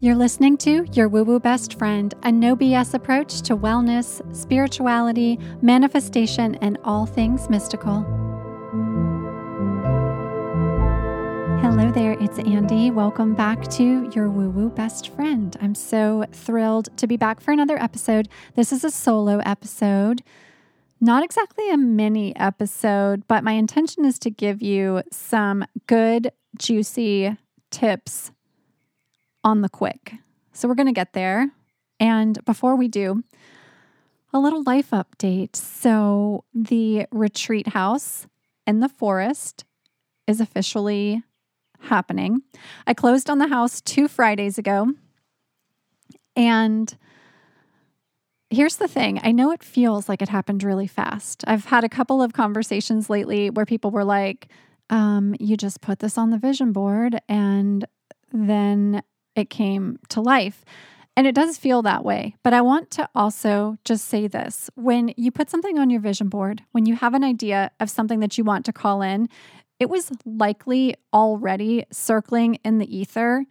You're listening to Your Woo Woo Best Friend, a no BS approach to wellness, spirituality, manifestation, and all things mystical. Hello there, it's Andy. Welcome back to Your Woo Woo Best Friend. I'm so thrilled to be back for another episode. This is a solo episode, not exactly a mini episode, but my intention is to give you some good, juicy tips on the quick. So we're going to get there. And before we do, a little life update. So the retreat house in the forest is officially happening. I closed on the house two Fridays ago. And here's the thing I know it feels like it happened really fast. I've had a couple of conversations lately where people were like, um, you just put this on the vision board and then it came to life. And it does feel that way. But I want to also just say this when you put something on your vision board, when you have an idea of something that you want to call in, it was likely already circling in the ether,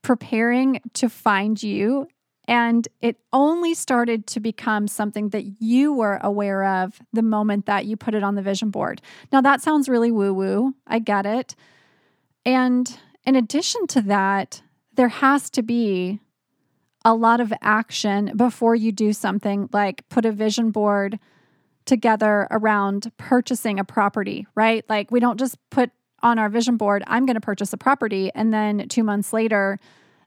preparing to find you. And it only started to become something that you were aware of the moment that you put it on the vision board. Now, that sounds really woo woo. I get it. And in addition to that, there has to be a lot of action before you do something like put a vision board together around purchasing a property, right? Like we don't just put on our vision board, I'm going to purchase a property. And then two months later,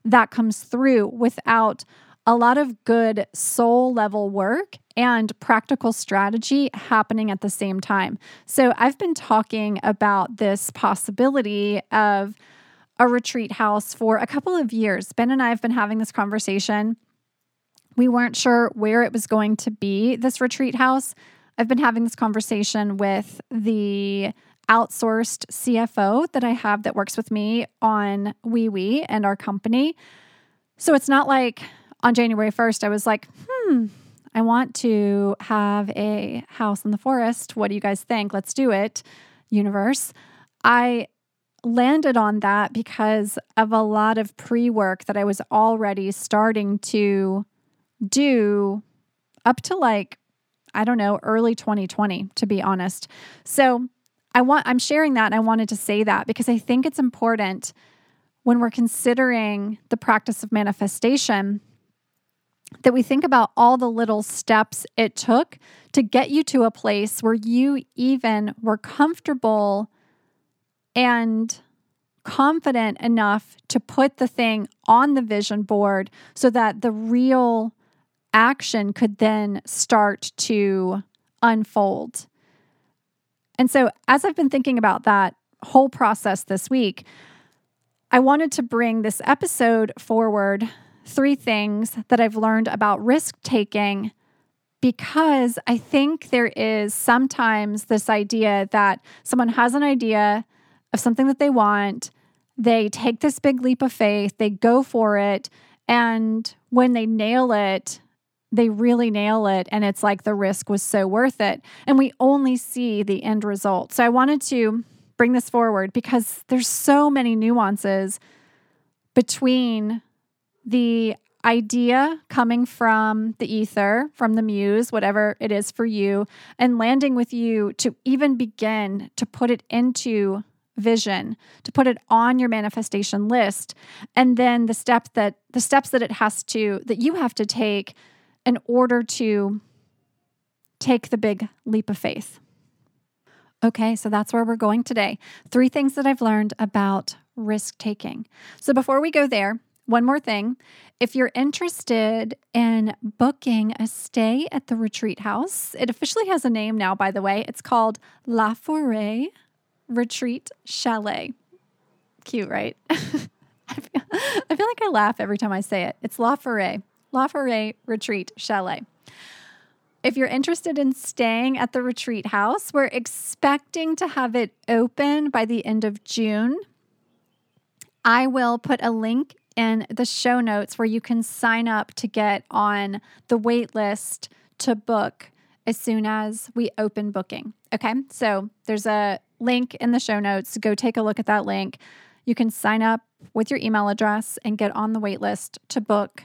that comes through without a lot of good soul level work and practical strategy happening at the same time. So I've been talking about this possibility of a retreat house for a couple of years. Ben and I have been having this conversation. We weren't sure where it was going to be, this retreat house. I've been having this conversation with the outsourced CFO that I have that works with me on Wee and our company. So it's not like on January 1st, I was like, hmm, I want to have a house in the forest. What do you guys think? Let's do it, universe. I landed on that because of a lot of pre work that I was already starting to do up to like, I don't know, early 2020, to be honest. So I want, I'm sharing that and I wanted to say that because I think it's important when we're considering the practice of manifestation that we think about all the little steps it took to get you to a place where you even were comfortable and confident enough to put the thing on the vision board so that the real action could then start to unfold. And so, as I've been thinking about that whole process this week, I wanted to bring this episode forward three things that I've learned about risk taking because I think there is sometimes this idea that someone has an idea of something that they want. They take this big leap of faith, they go for it. And when they nail it, they really nail it. And it's like the risk was so worth it. And we only see the end result. So I wanted to bring this forward because there's so many nuances between the idea coming from the ether, from the muse, whatever it is for you, and landing with you to even begin to put it into vision to put it on your manifestation list. And then the step that the steps that it has to that you have to take in order to take the big leap of faith. Okay so that's where we're going today. Three things that i've learned about risk taking. So before we go there one more thing. If you're interested in booking a stay at the retreat house, it officially has a name now, by the way. It's called La Forêt Retreat Chalet. Cute, right? I, feel, I feel like I laugh every time I say it. It's La Forêt, La Forêt Retreat Chalet. If you're interested in staying at the retreat house, we're expecting to have it open by the end of June. I will put a link in the show notes where you can sign up to get on the wait list to book as soon as we open booking. Okay, so there's a link in the show notes. Go take a look at that link. you can sign up with your email address and get on the wait list to book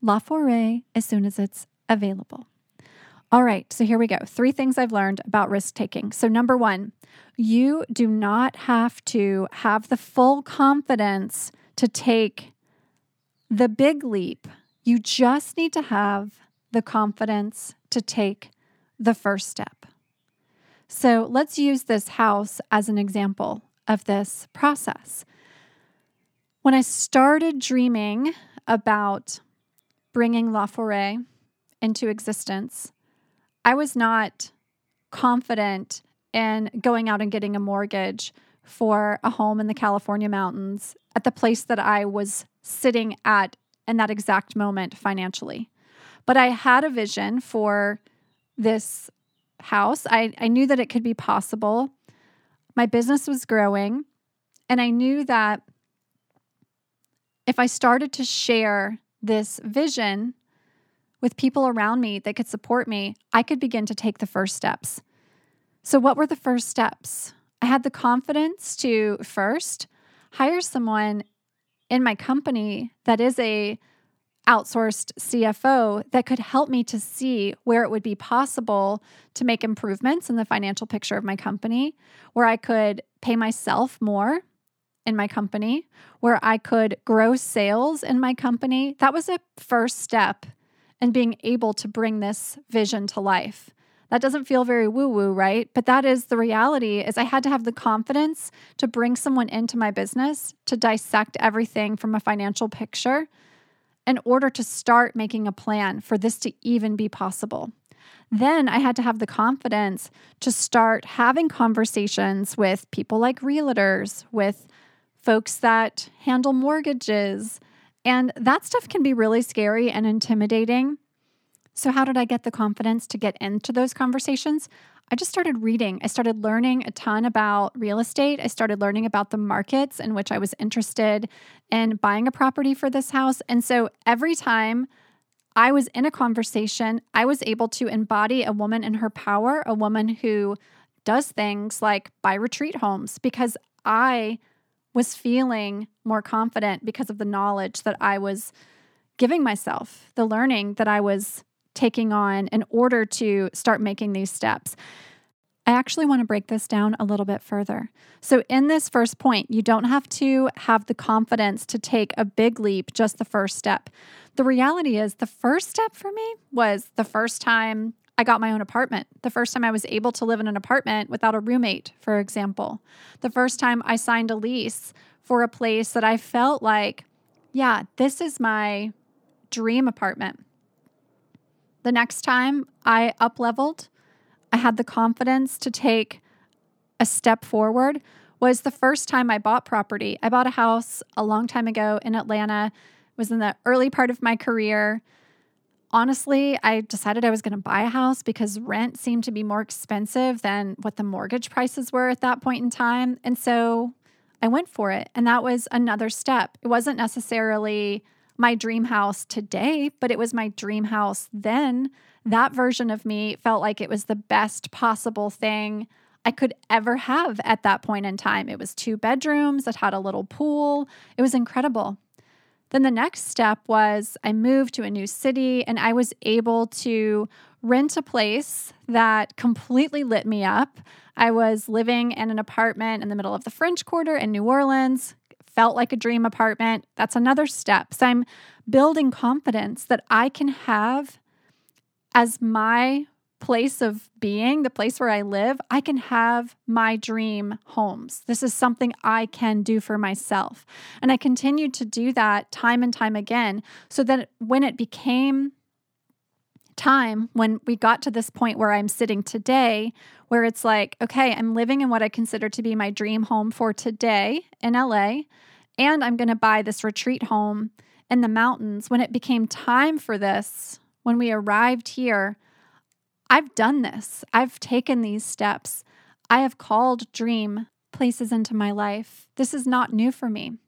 La Forêt as soon as it's available. All right, so here we go. Three things I've learned about risk taking. So, number one, you do not have to have the full confidence to take the big leap. You just need to have the confidence to take the first step. So, let's use this house as an example of this process. When I started dreaming about bringing La Forêt into existence, I was not confident in going out and getting a mortgage for a home in the California mountains at the place that I was sitting at in that exact moment financially. But I had a vision for this house. I, I knew that it could be possible. My business was growing, and I knew that if I started to share this vision with people around me that could support me, I could begin to take the first steps. So, what were the first steps? I had the confidence to first hire someone in my company that is a outsourced CFO that could help me to see where it would be possible to make improvements in the financial picture of my company, where I could pay myself more in my company, where I could grow sales in my company. That was a first step in being able to bring this vision to life. That doesn't feel very woo woo, right? But that is the reality is I had to have the confidence to bring someone into my business to dissect everything from a financial picture in order to start making a plan for this to even be possible. Then I had to have the confidence to start having conversations with people like realtors, with folks that handle mortgages. And that stuff can be really scary and intimidating. So, how did I get the confidence to get into those conversations? I just started reading. I started learning a ton about real estate. I started learning about the markets in which I was interested in buying a property for this house. And so every time I was in a conversation, I was able to embody a woman in her power, a woman who does things like buy retreat homes because I was feeling more confident because of the knowledge that I was giving myself, the learning that I was taking on in order to start making these steps. I actually want to break this down a little bit further. So, in this first point, you don't have to have the confidence to take a big leap, just the first step. The reality is, the first step for me was the first time I got my own apartment. The first time I was able to live in an apartment without a roommate, for example. The first time I signed a lease for a place that I felt like, yeah, this is my dream apartment. The next time I up leveled, I had the confidence to take a step forward was the first time I bought property. I bought a house a long time ago in Atlanta. It was in the early part of my career honestly, I decided I was going to buy a house because rent seemed to be more expensive than what the mortgage prices were at that point in time. And so I went for it. And that was another step. It wasn't necessarily my dream house today, but it was my dream house then. That version of me felt like it was the best possible thing I could ever have at that point in time. It was two bedrooms, it had a little pool. It was incredible. Then the next step was I moved to a new city and I was able to rent a place that completely lit me up. I was living in an apartment in the middle of the French Quarter in New Orleans. Felt like a dream apartment. That's another step. So I'm building confidence that I can have as my place of being, the place where I live, I can have my dream homes. This is something I can do for myself. And I continued to do that time and time again so that when it became time, when we got to this point where I'm sitting today, where it's like, okay, I'm living in what I consider to be my dream home for today in LA, and I'm going to buy this retreat home in the mountains. When it became time for this, when we arrived here, I've done this. I've taken these steps. I have called dream places into my life. This is not new for me.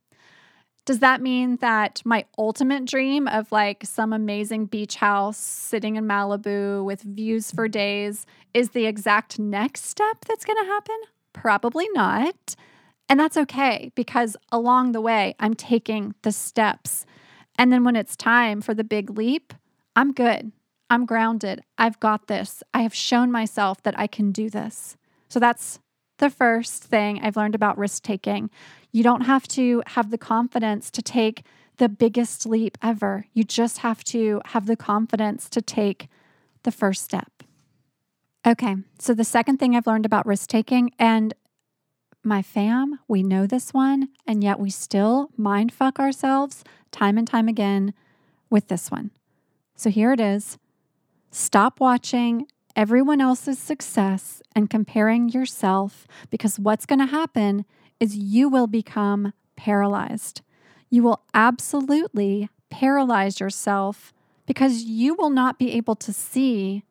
Does that mean that my ultimate dream of like some amazing beach house sitting in Malibu with views for days is the exact next step that's going to happen? Probably not. And that's okay because along the way, I'm taking the steps. And then when it's time for the big leap, I'm good. I'm grounded. I've got this. I have shown myself that I can do this. So that's the first thing I've learned about risk taking. You don't have to have the confidence to take the biggest leap ever. You just have to have the confidence to take the first step. Okay, so the second thing I've learned about risk taking, and my fam, we know this one, and yet we still mind fuck ourselves time and time again with this one. So here it is stop watching everyone else's success and comparing yourself because what's going to happen is you will become paralyzed. You will absolutely paralyze yourself because you will not be able to see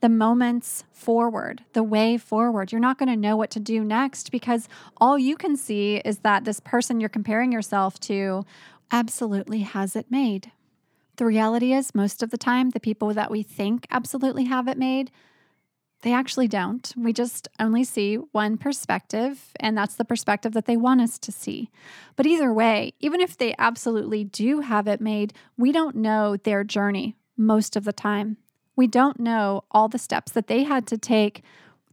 the moments forward, the way forward. You're not going to know what to do next because all you can see is that this person you're comparing yourself to absolutely has it made. The reality is, most of the time, the people that we think absolutely have it made, they actually don't. We just only see one perspective, and that's the perspective that they want us to see. But either way, even if they absolutely do have it made, we don't know their journey most of the time. We don't know all the steps that they had to take,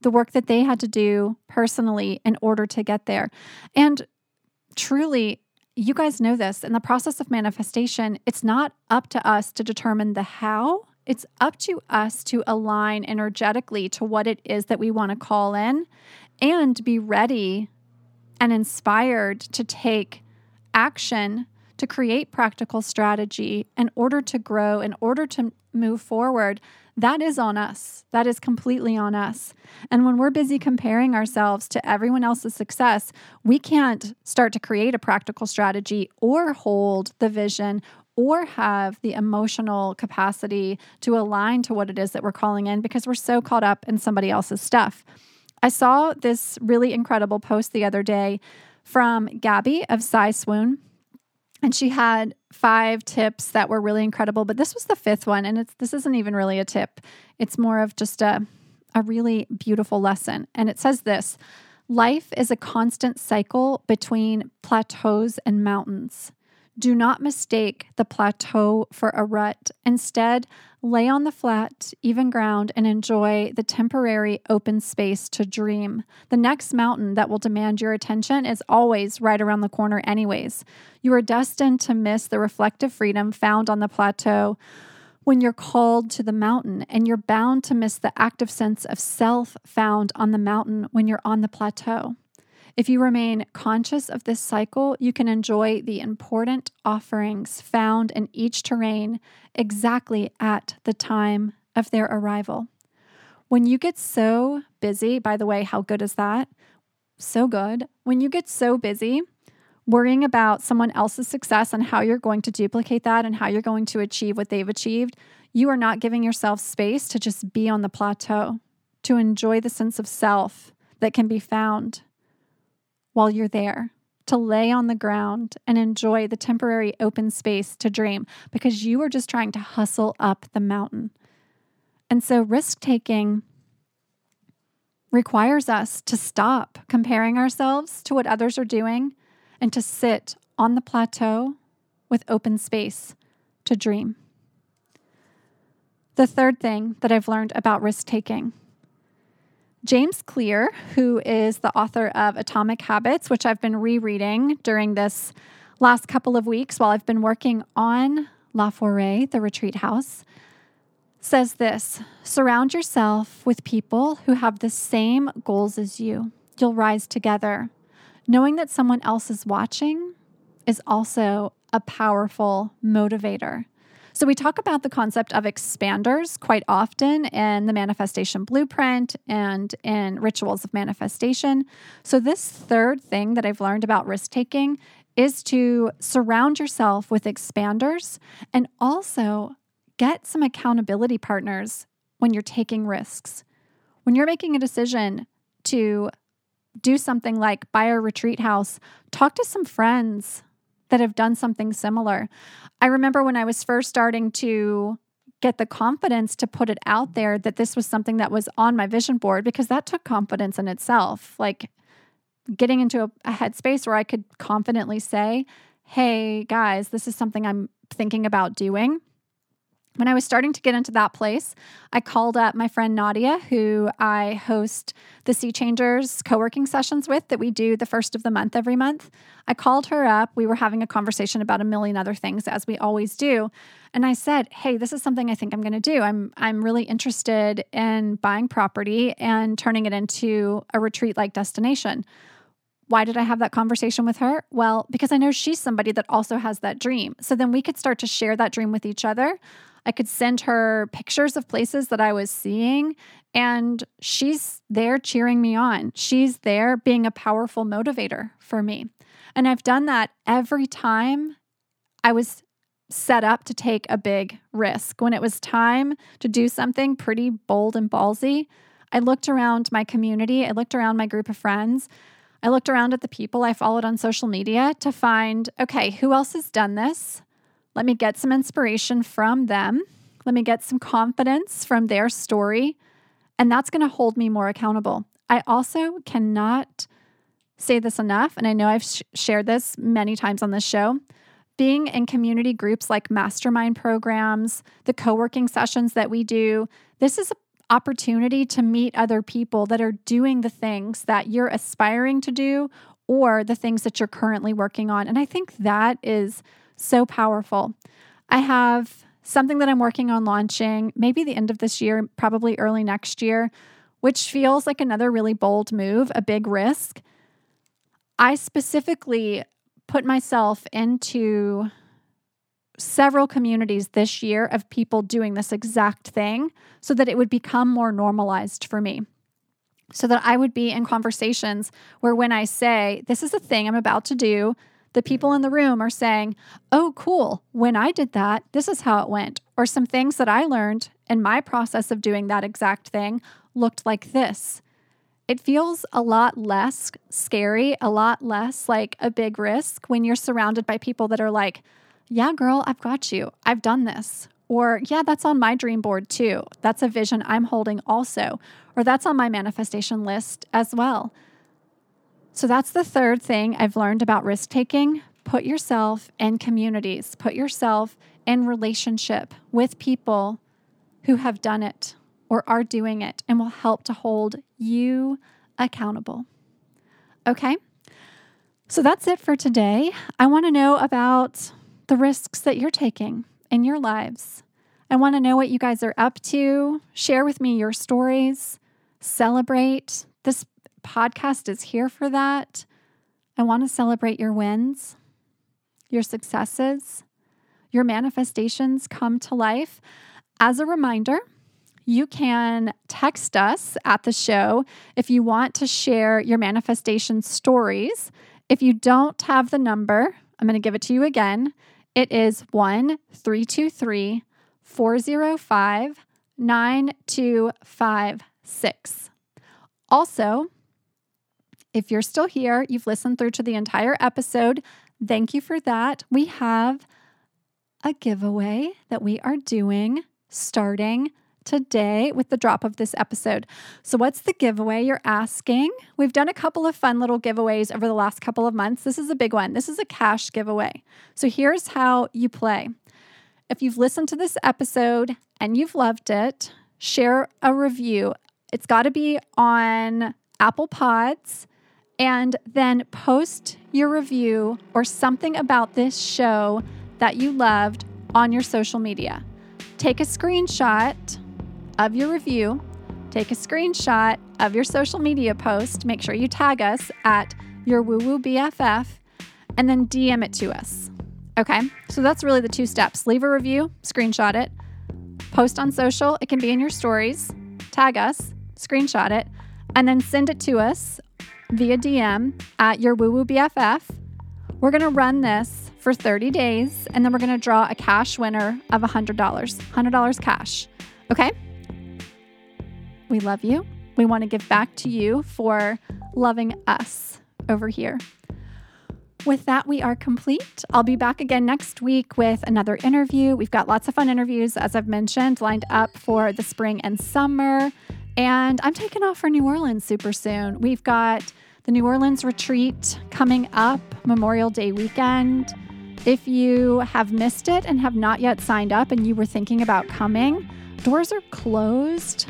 the work that they had to do personally in order to get there. And truly, you guys know this in the process of manifestation, it's not up to us to determine the how. It's up to us to align energetically to what it is that we want to call in and be ready and inspired to take action to create practical strategy in order to grow, in order to move forward that is on us. That is completely on us. And when we're busy comparing ourselves to everyone else's success, we can't start to create a practical strategy or hold the vision or have the emotional capacity to align to what it is that we're calling in because we're so caught up in somebody else's stuff. I saw this really incredible post the other day from Gabby of Psy Swoon. And she had five tips that were really incredible, but this was the fifth one. And it's this isn't even really a tip. It's more of just a, a really beautiful lesson. And it says this life is a constant cycle between plateaus and mountains. Do not mistake the plateau for a rut. Instead, lay on the flat, even ground and enjoy the temporary open space to dream. The next mountain that will demand your attention is always right around the corner, anyways. You are destined to miss the reflective freedom found on the plateau when you're called to the mountain, and you're bound to miss the active sense of self found on the mountain when you're on the plateau. If you remain conscious of this cycle, you can enjoy the important offerings found in each terrain exactly at the time of their arrival. When you get so busy, by the way, how good is that? So good. When you get so busy worrying about someone else's success and how you're going to duplicate that and how you're going to achieve what they've achieved, you are not giving yourself space to just be on the plateau, to enjoy the sense of self that can be found while you're there, to lay on the ground and enjoy the temporary open space to dream because you are just trying to hustle up the mountain. And so, risk taking requires us to stop comparing ourselves to what others are doing and to sit on the plateau with open space to dream. The third thing that I've learned about risk taking James Clear, who is the author of Atomic Habits, which I've been rereading during this last couple of weeks while I've been working on La Forêt, the retreat house, says this Surround yourself with people who have the same goals as you. You'll rise together. Knowing that someone else is watching is also a powerful motivator. So, we talk about the concept of expanders quite often in the manifestation blueprint and in rituals of manifestation. So, this third thing that I've learned about risk taking is to surround yourself with expanders and also get some accountability partners when you're taking risks. When you're making a decision to do something like buy a retreat house, talk to some friends that have done something similar. I remember when I was first starting to get the confidence to put it out there that this was something that was on my vision board because that took confidence in itself. Like, getting into a, a headspace where I could confidently say, hey, guys, this is something I'm thinking about doing. When I was starting to get into that place, I called up my friend Nadia, who I host the Sea Changers co working sessions with that we do the first of the month every month. I called her up. We were having a conversation about a million other things, as we always do. And I said, Hey, this is something I think I'm going to do. I'm, I'm really interested in buying property and turning it into a retreat like destination. Why did I have that conversation with her? Well, because I know she's somebody that also has that dream. So then we could start to share that dream with each other. I could send her pictures of places that I was seeing, and she's there cheering me on. She's there being a powerful motivator for me. And I've done that every time I was set up to take a big risk. When it was time to do something pretty bold and ballsy, I looked around my community, I looked around my group of friends, I looked around at the people I followed on social media to find okay, who else has done this? Let me get some inspiration from them. Let me get some confidence from their story. And that's going to hold me more accountable. I also cannot say this enough, and I know I've sh- shared this many times on this show. Being in community groups like mastermind programs, the co working sessions that we do, this is an opportunity to meet other people that are doing the things that you're aspiring to do or the things that you're currently working on. And I think that is so powerful. I have something that I'm working on launching maybe the end of this year, probably early next year, which feels like another really bold move, a big risk. I specifically put myself into several communities this year of people doing this exact thing so that it would become more normalized for me. So that I would be in conversations where when I say, This is a thing I'm about to do, the people in the room are saying, Oh, cool. When I did that, this is how it went. Or some things that I learned in my process of doing that exact thing looked like this. It feels a lot less scary, a lot less like a big risk when you're surrounded by people that are like, Yeah, girl, I've got you. I've done this. Or, yeah, that's on my dream board too. That's a vision I'm holding also. Or that's on my manifestation list as well. So that's the third thing I've learned about risk taking. Put yourself in communities, put yourself in relationship with people who have done it or are doing it and will help to hold you accountable. Okay? So that's it for today. I want to know about the risks that you're taking in your lives. I want to know what you guys are up to. Share with me your stories. Celebrate. This podcast is here for that. I want to celebrate your wins, your successes, your manifestations come to life. As a reminder, you can text us at the show if you want to share your manifestation stories. If you don't have the number, I'm going to give it to you again. It is 1 323 405 9256. Also, if you're still here, you've listened through to the entire episode, thank you for that. We have a giveaway that we are doing starting today with the drop of this episode. So, what's the giveaway you're asking? We've done a couple of fun little giveaways over the last couple of months. This is a big one. This is a cash giveaway. So, here's how you play. If you've listened to this episode and you've loved it, share a review. It's got to be on Apple Pods and then post your review or something about this show that you loved on your social media. Take a screenshot of your review, take a screenshot of your social media post, make sure you tag us at your woo woo BFF, and then DM it to us. Okay, so that's really the two steps. Leave a review, screenshot it, post on social, it can be in your stories, tag us, screenshot it, and then send it to us via DM at your woo woo BFF. We're going to run this for 30 days and then we're going to draw a cash winner of $100. $100 cash. Okay? We love you. We want to give back to you for loving us over here. With that, we are complete. I'll be back again next week with another interview. We've got lots of fun interviews, as I've mentioned, lined up for the spring and summer. And I'm taking off for New Orleans super soon. We've got the New Orleans retreat coming up Memorial Day weekend. If you have missed it and have not yet signed up and you were thinking about coming, doors are closed.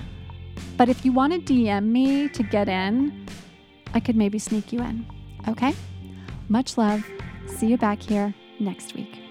But if you want to DM me to get in, I could maybe sneak you in. Okay? Much love. See you back here next week.